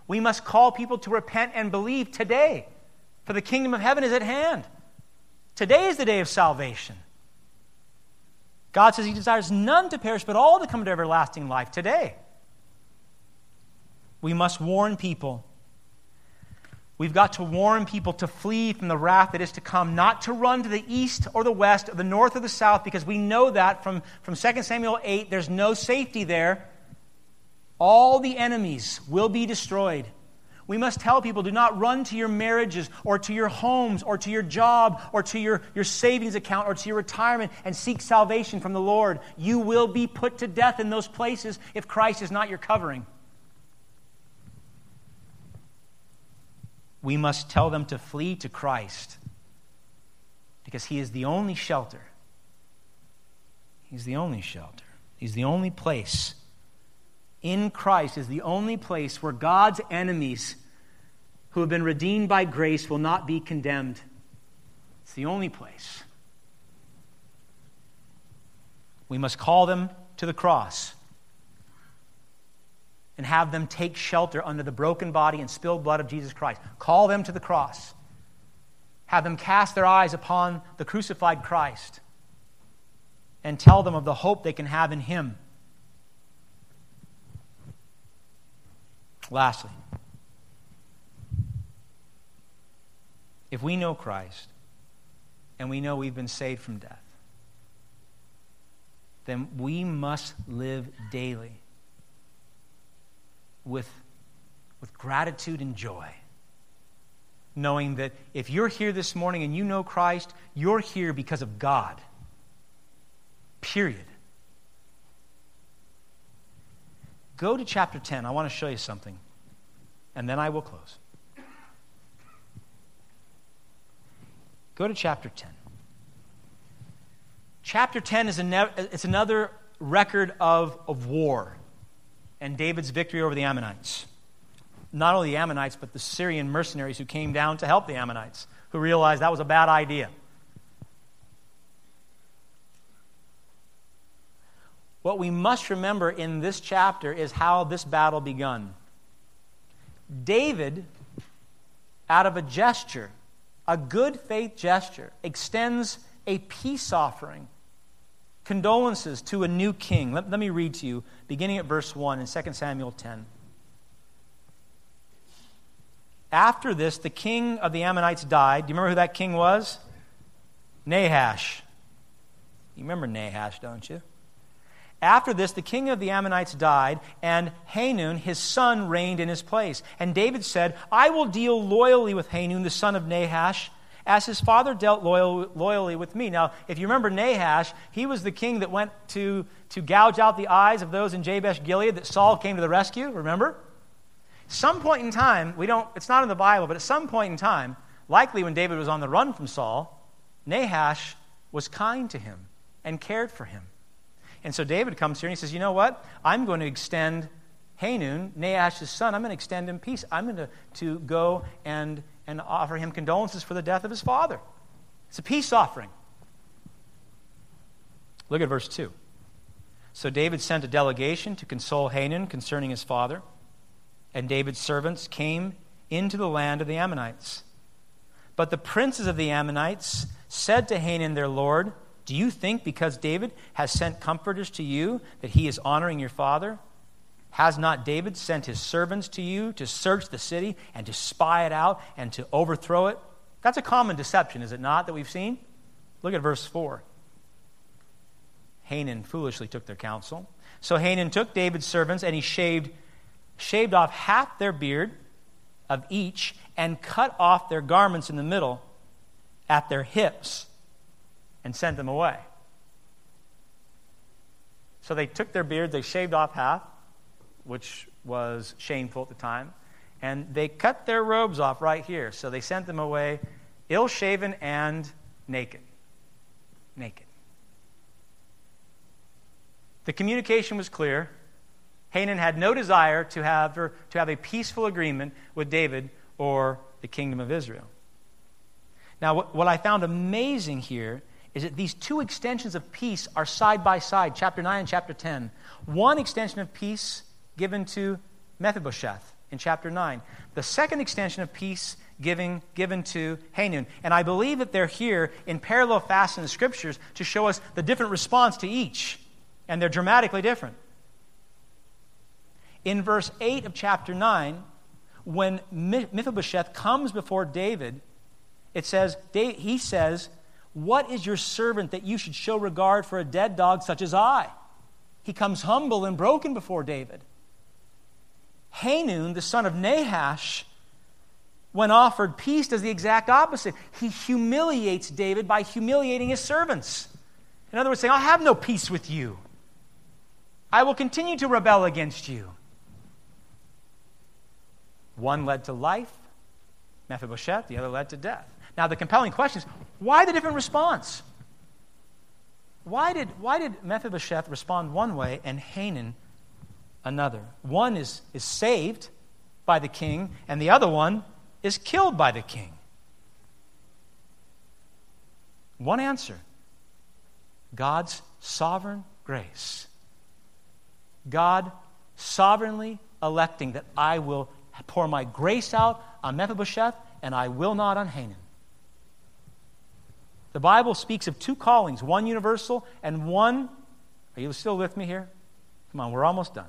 Speaker 1: We must call people to repent and believe today, for the kingdom of heaven is at hand. Today is the day of salvation. God says He desires none to perish, but all to come to everlasting life today. We must warn people. We've got to warn people to flee from the wrath that is to come, not to run to the east or the west, or the north or the south, because we know that from, from 2 Samuel 8, there's no safety there. All the enemies will be destroyed. We must tell people do not run to your marriages or to your homes or to your job or to your, your savings account or to your retirement and seek salvation from the Lord. You will be put to death in those places if Christ is not your covering. We must tell them to flee to Christ because He is the only shelter. He's the only shelter. He's the only place. In Christ is the only place where God's enemies who have been redeemed by grace will not be condemned. It's the only place. We must call them to the cross and have them take shelter under the broken body and spilled blood of Jesus Christ. Call them to the cross. Have them cast their eyes upon the crucified Christ and tell them of the hope they can have in Him. Lastly, if we know Christ and we know we've been saved from death, then we must live daily with, with gratitude and joy. Knowing that if you're here this morning and you know Christ, you're here because of God. Period. Go to chapter 10. I want to show you something. And then I will close. Go to chapter 10. Chapter 10 is ne- it's another record of, of war and David's victory over the Ammonites. Not only the Ammonites, but the Syrian mercenaries who came down to help the Ammonites, who realized that was a bad idea. What we must remember in this chapter is how this battle begun. David, out of a gesture, a good faith gesture, extends a peace offering condolences to a new king. Let, let me read to you, beginning at verse 1 in 2 Samuel 10. After this, the king of the Ammonites died. Do you remember who that king was? Nahash. You remember Nahash, don't you? After this, the king of the Ammonites died, and Hanun, his son, reigned in his place. And David said, I will deal loyally with Hanun, the son of Nahash as his father dealt loyal, loyally with me. Now, if you remember Nahash, he was the king that went to, to gouge out the eyes of those in Jabesh Gilead that Saul came to the rescue, remember? Some point in time, we don't, it's not in the Bible, but at some point in time, likely when David was on the run from Saul, Nahash was kind to him and cared for him. And so David comes here and he says, You know what? I'm going to extend Hanun, Nahash's son, I'm going to extend him peace. I'm going to, to go and and offer him condolences for the death of his father. It's a peace offering. Look at verse 2. So David sent a delegation to console Hanun concerning his father, and David's servants came into the land of the Ammonites. But the princes of the Ammonites said to Hanun their lord, Do you think because David has sent comforters to you that he is honoring your father? Has not David sent his servants to you to search the city and to spy it out and to overthrow it? That's a common deception, is it not, that we've seen? Look at verse 4. Hanun foolishly took their counsel. So Hanun took David's servants and he shaved, shaved off half their beard of each and cut off their garments in the middle at their hips and sent them away. So they took their beards, they shaved off half, which was shameful at the time, and they cut their robes off right here. So they sent them away ill shaven and naked. Naked. The communication was clear. Hanun had no desire to have, to have a peaceful agreement with David or the kingdom of Israel. Now, what, what I found amazing here is that these two extensions of peace are side by side, chapter 9 and chapter 10. One extension of peace given to Mephibosheth in chapter 9. The second extension of peace giving, given to Hanun. And I believe that they're here in parallel fashion in the scriptures to show us the different response to each and they're dramatically different. In verse 8 of chapter 9, when Mephibosheth comes before David, it says, he says, What is your servant that you should show regard for a dead dog such as I? He comes humble and broken before David. Hanun, the son of Nahash, when offered peace, does the exact opposite. He humiliates David by humiliating his servants. In other words, saying, i have no peace with you. I will continue to rebel against you. One led to life, Mephibosheth, the other led to death. Now, the compelling question is why the different response? Why did, why did Mephibosheth respond one way and Hanun another? One is, is saved by the king, and the other one is killed by the king. One answer God's sovereign grace. God sovereignly electing that I will pour my grace out on Mephibosheth and I will not on Hanun. The Bible speaks of two callings, one universal and one. Are you still with me here? Come on, we're almost done.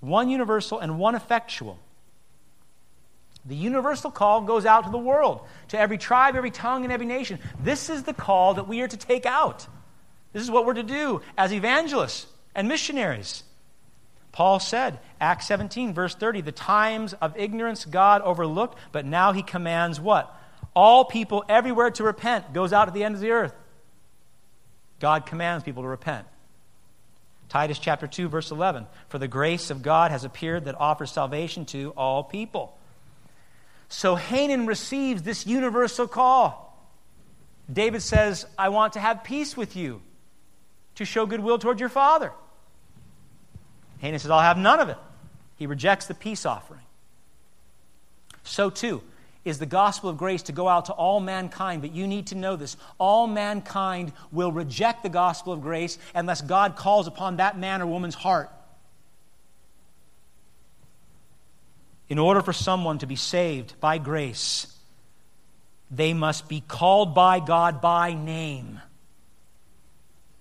Speaker 1: One universal and one effectual. The universal call goes out to the world, to every tribe, every tongue, and every nation. This is the call that we are to take out. This is what we're to do as evangelists and missionaries. Paul said, Acts 17, verse 30, the times of ignorance God overlooked, but now he commands what? All people everywhere to repent, goes out to the end of the earth. God commands people to repent. Titus chapter 2, verse 11, for the grace of God has appeared that offers salvation to all people. So Hanun receives this universal call. David says, I want to have peace with you, to show goodwill toward your father. Hanun says, I'll have none of it. He rejects the peace offering. So, too, is the gospel of grace to go out to all mankind. But you need to know this all mankind will reject the gospel of grace unless God calls upon that man or woman's heart. In order for someone to be saved by grace, they must be called by God by name.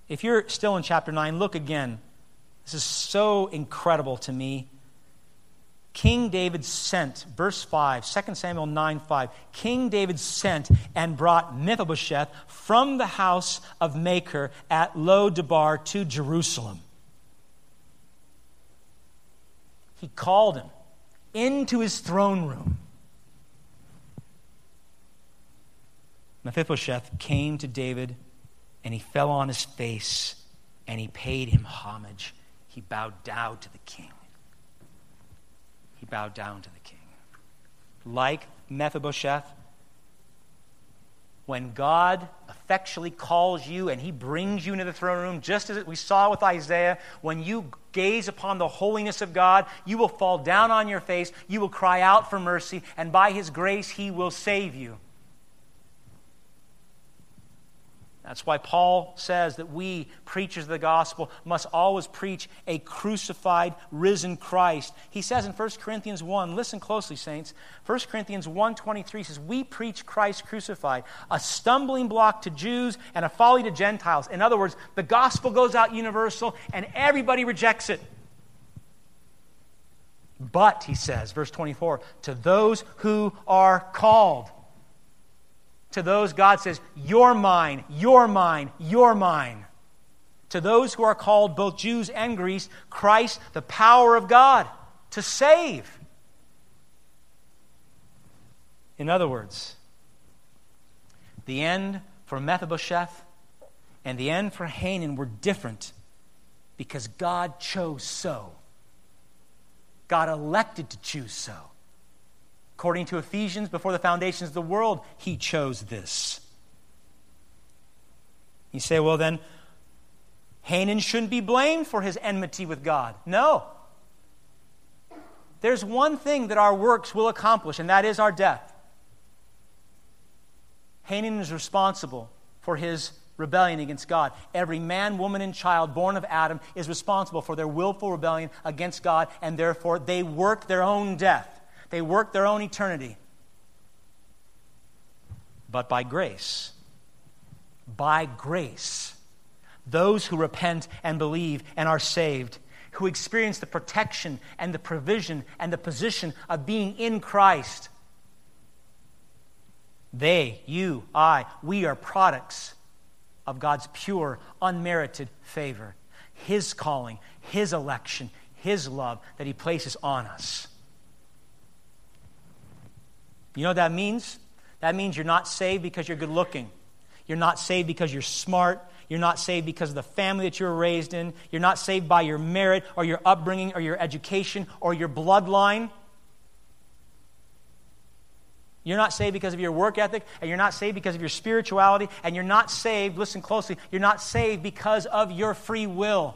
Speaker 1: If you're still in chapter 9, look again this is so incredible to me. King David sent, verse 5, 2 Samuel 9 5. King David sent and brought Mephibosheth from the house of Machir at Lo Debar to Jerusalem. He called him into his throne room. Mephibosheth came to David and he fell on his face and he paid him homage he bowed down to the king. He bowed down to the king. Like Mephibosheth, when God effectually calls you and he brings you into the throne room, just as we saw with Isaiah, when you gaze upon the holiness of God, you will fall down on your face, you will cry out for mercy, and by his grace he will save you. That's why Paul says that we, preachers of the gospel, must always preach a crucified, risen Christ. He says in 1 Corinthians 1, listen closely, saints. 1 Corinthians 1.23 says, We preach Christ crucified, a stumbling block to Jews and a folly to Gentiles. In other words, the gospel goes out universal and everybody rejects it. But, he says, verse 24, to those who are called, to those, God says, You're mine, you're mine, you're mine. To those who are called, both Jews and Greeks, Christ, the power of God to save. In other words, the end for Mephibosheth and the end for Hanun were different because God chose so. God elected to choose so. According to Ephesians, before the foundations of the world, he chose this. You say, well, then, Hanun shouldn't be blamed for his enmity with God. No. There's one thing that our works will accomplish, and that is our death. Hanun is responsible for his rebellion against God. Every man, woman, and child born of Adam is responsible for their willful rebellion against God, and therefore they work their own death. They work their own eternity. But by grace, by grace, those who repent and believe and are saved, who experience the protection and the provision and the position of being in Christ, they, you, I, we are products of God's pure, unmerited favor, His calling, His election, His love that He places on us. You know what that means? That means you're not saved because you're good looking. You're not saved because you're smart. You're not saved because of the family that you were raised in. You're not saved by your merit or your upbringing or your education or your bloodline. You're not saved because of your work ethic, and you're not saved because of your spirituality, and you're not saved, listen closely, you're not saved because of your free will.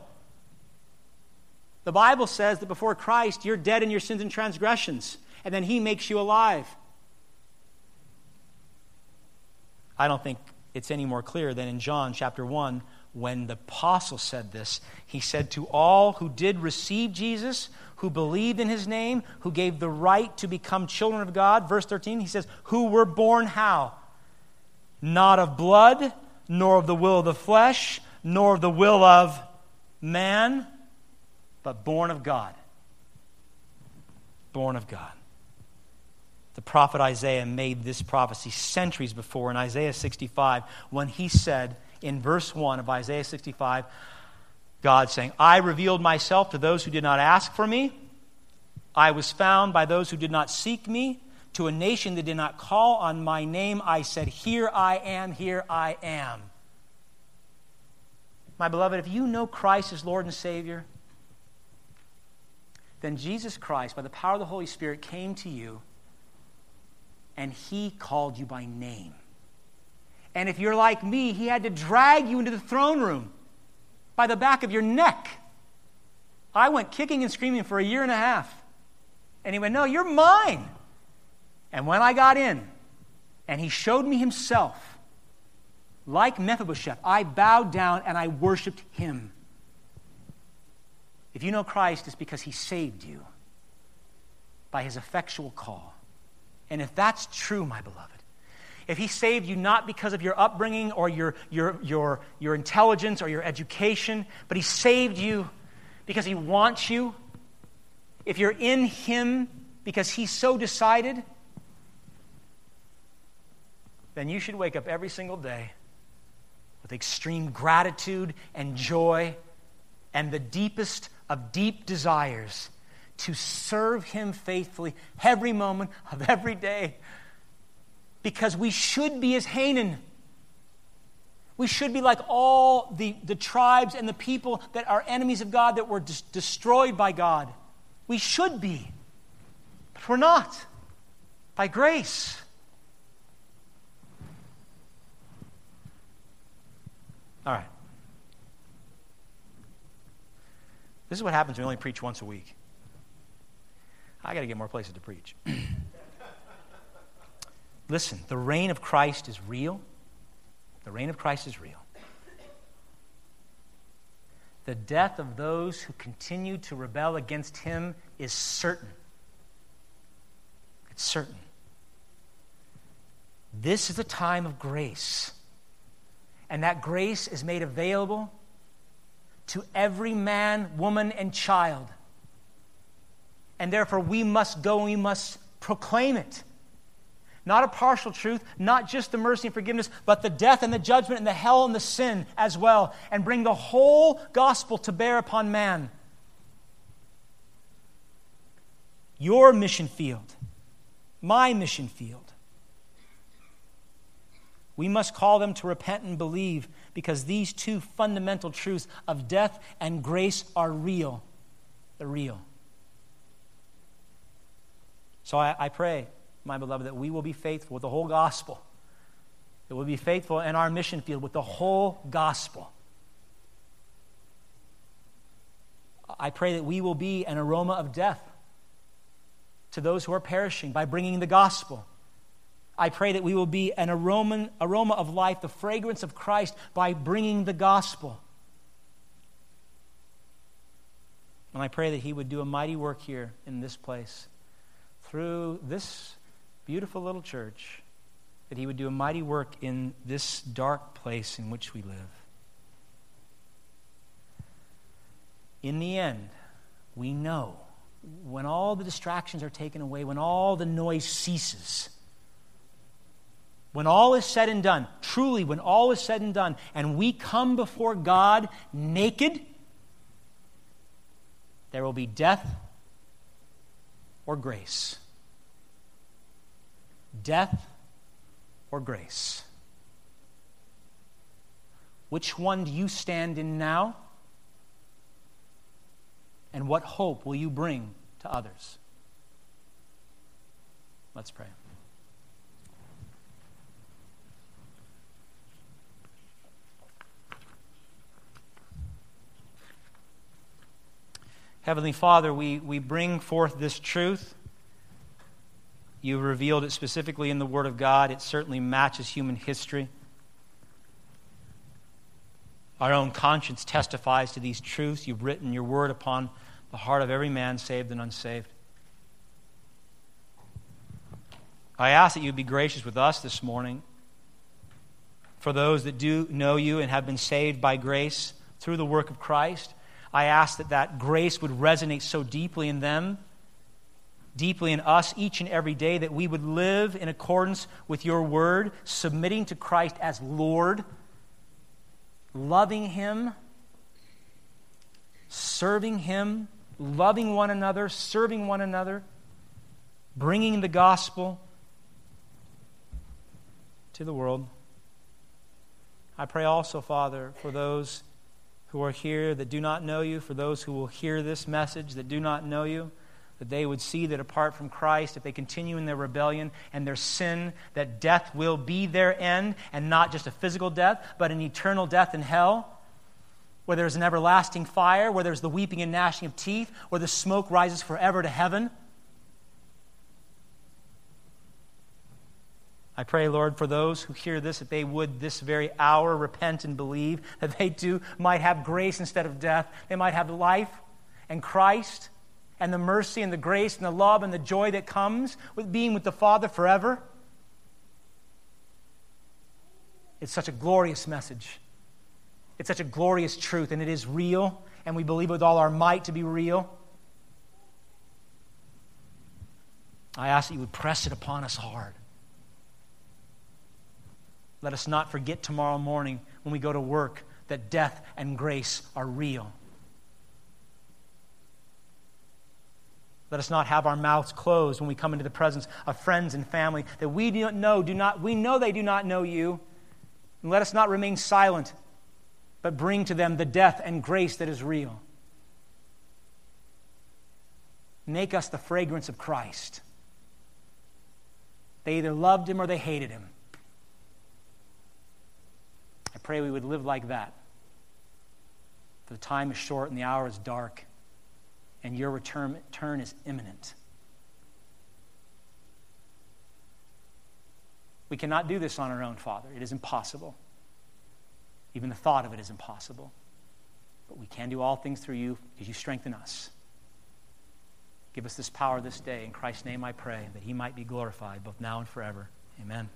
Speaker 1: The Bible says that before Christ, you're dead in your sins and transgressions, and then He makes you alive. I don't think it's any more clear than in John chapter 1 when the apostle said this. He said, To all who did receive Jesus, who believed in his name, who gave the right to become children of God, verse 13, he says, Who were born how? Not of blood, nor of the will of the flesh, nor of the will of man, but born of God. Born of God. The prophet Isaiah made this prophecy centuries before in Isaiah 65 when he said in verse 1 of Isaiah 65, God saying, I revealed myself to those who did not ask for me. I was found by those who did not seek me. To a nation that did not call on my name, I said, Here I am, here I am. My beloved, if you know Christ as Lord and Savior, then Jesus Christ, by the power of the Holy Spirit, came to you and he called you by name. And if you're like me, he had to drag you into the throne room by the back of your neck. I went kicking and screaming for a year and a half. And he went, No, you're mine. And when I got in, and he showed me himself, like Mephibosheth, I bowed down and I worshiped him. If you know Christ, it's because he saved you by his effectual call. And if that's true, my beloved, if he saved you not because of your upbringing or your, your, your, your intelligence or your education, but he saved you because he wants you, if you're in him because he so decided, then you should wake up every single day with extreme gratitude and joy and the deepest of deep desires to serve Him faithfully every moment of every day. Because we should be as Hanun. We should be like all the, the tribes and the people that are enemies of God that were des- destroyed by God. We should be. But we're not. By grace. All right. This is what happens when we only preach once a week. I got to get more places to preach. (clears throat) Listen, the reign of Christ is real. The reign of Christ is real. the death of those who continue to rebel against him is certain. It's certain. This is a time of grace. And that grace is made available to every man, woman, and child. And therefore, we must go and we must proclaim it. Not a partial truth, not just the mercy and forgiveness, but the death and the judgment and the hell and the sin as well, and bring the whole gospel to bear upon man. Your mission field, my mission field. We must call them to repent and believe because these two fundamental truths of death and grace are real. They're real. So I, I pray my beloved, that we will be faithful with the whole gospel. That we'll be faithful in our mission field with the whole gospel. I pray that we will be an aroma of death to those who are perishing by bringing the gospel. I pray that we will be an aroma, aroma of life, the fragrance of Christ, by bringing the gospel. And I pray that He would do a mighty work here in this place through this beautiful little church, that He would do a mighty work in this dark place in which we live. In the end, we know when all the distractions are taken away, when all the noise ceases, when all is said and done, truly, when all is said and done, and we come before God naked, there will be death or grace death or grace? Which one do you stand in now? And what hope will you bring to others? Let's pray. Heavenly Father, we, we bring forth this truth. You revealed it specifically in the Word of God. It certainly matches human history. Our own conscience testifies to these truths. You've written your word upon the heart of every man, saved and unsaved. I ask that you be gracious with us this morning. For those that do know you and have been saved by grace through the work of Christ, I ask that that grace would resonate so deeply in them deeply in us each and every day, that we would live in accordance with your word, submitting to Christ as Lord, loving him, serving him, loving one another, serving one another, bringing the gospel to the world. I pray also, Father, for those who are here that do not know you, for those who will hear this message that do not know you that they would see that apart from Christ, if they continue in their rebellion and their sin, that death will be their end, and not just a physical death, but an eternal death in hell, where there's an everlasting fire, where there's the weeping and gnashing of teeth, where the smoke rises forever to heaven. I pray, Lord, for those who hear this, that they would this very hour repent and believe, that they too might have grace instead of death. They might have life and Christ and the mercy and the grace and the love and the joy that comes with being with the Father forever. It's such a glorious message. It's such a glorious truth, and it is real, and we believe with all our might to be real. I ask that you would press it upon us hard. Let us not forget tomorrow morning when we go to work that death and grace are real. Let us not have our mouths closed when we come into the presence of friends and family that we do not know, do not, we know they do not know you. And let us not remain silent, but bring to them the death and grace that is real. Make us the fragrance of Christ. They either loved him or they hated him. I pray we would live like that. For the time is short and the hour is dark and your return, return is imminent. We cannot do this on our own, Father. It is impossible. Even the thought of it is impossible. But we can do all things through you because you strengthen us. Give us this power this day. In Christ's name I pray that he might be glorified both now and forever. Amen.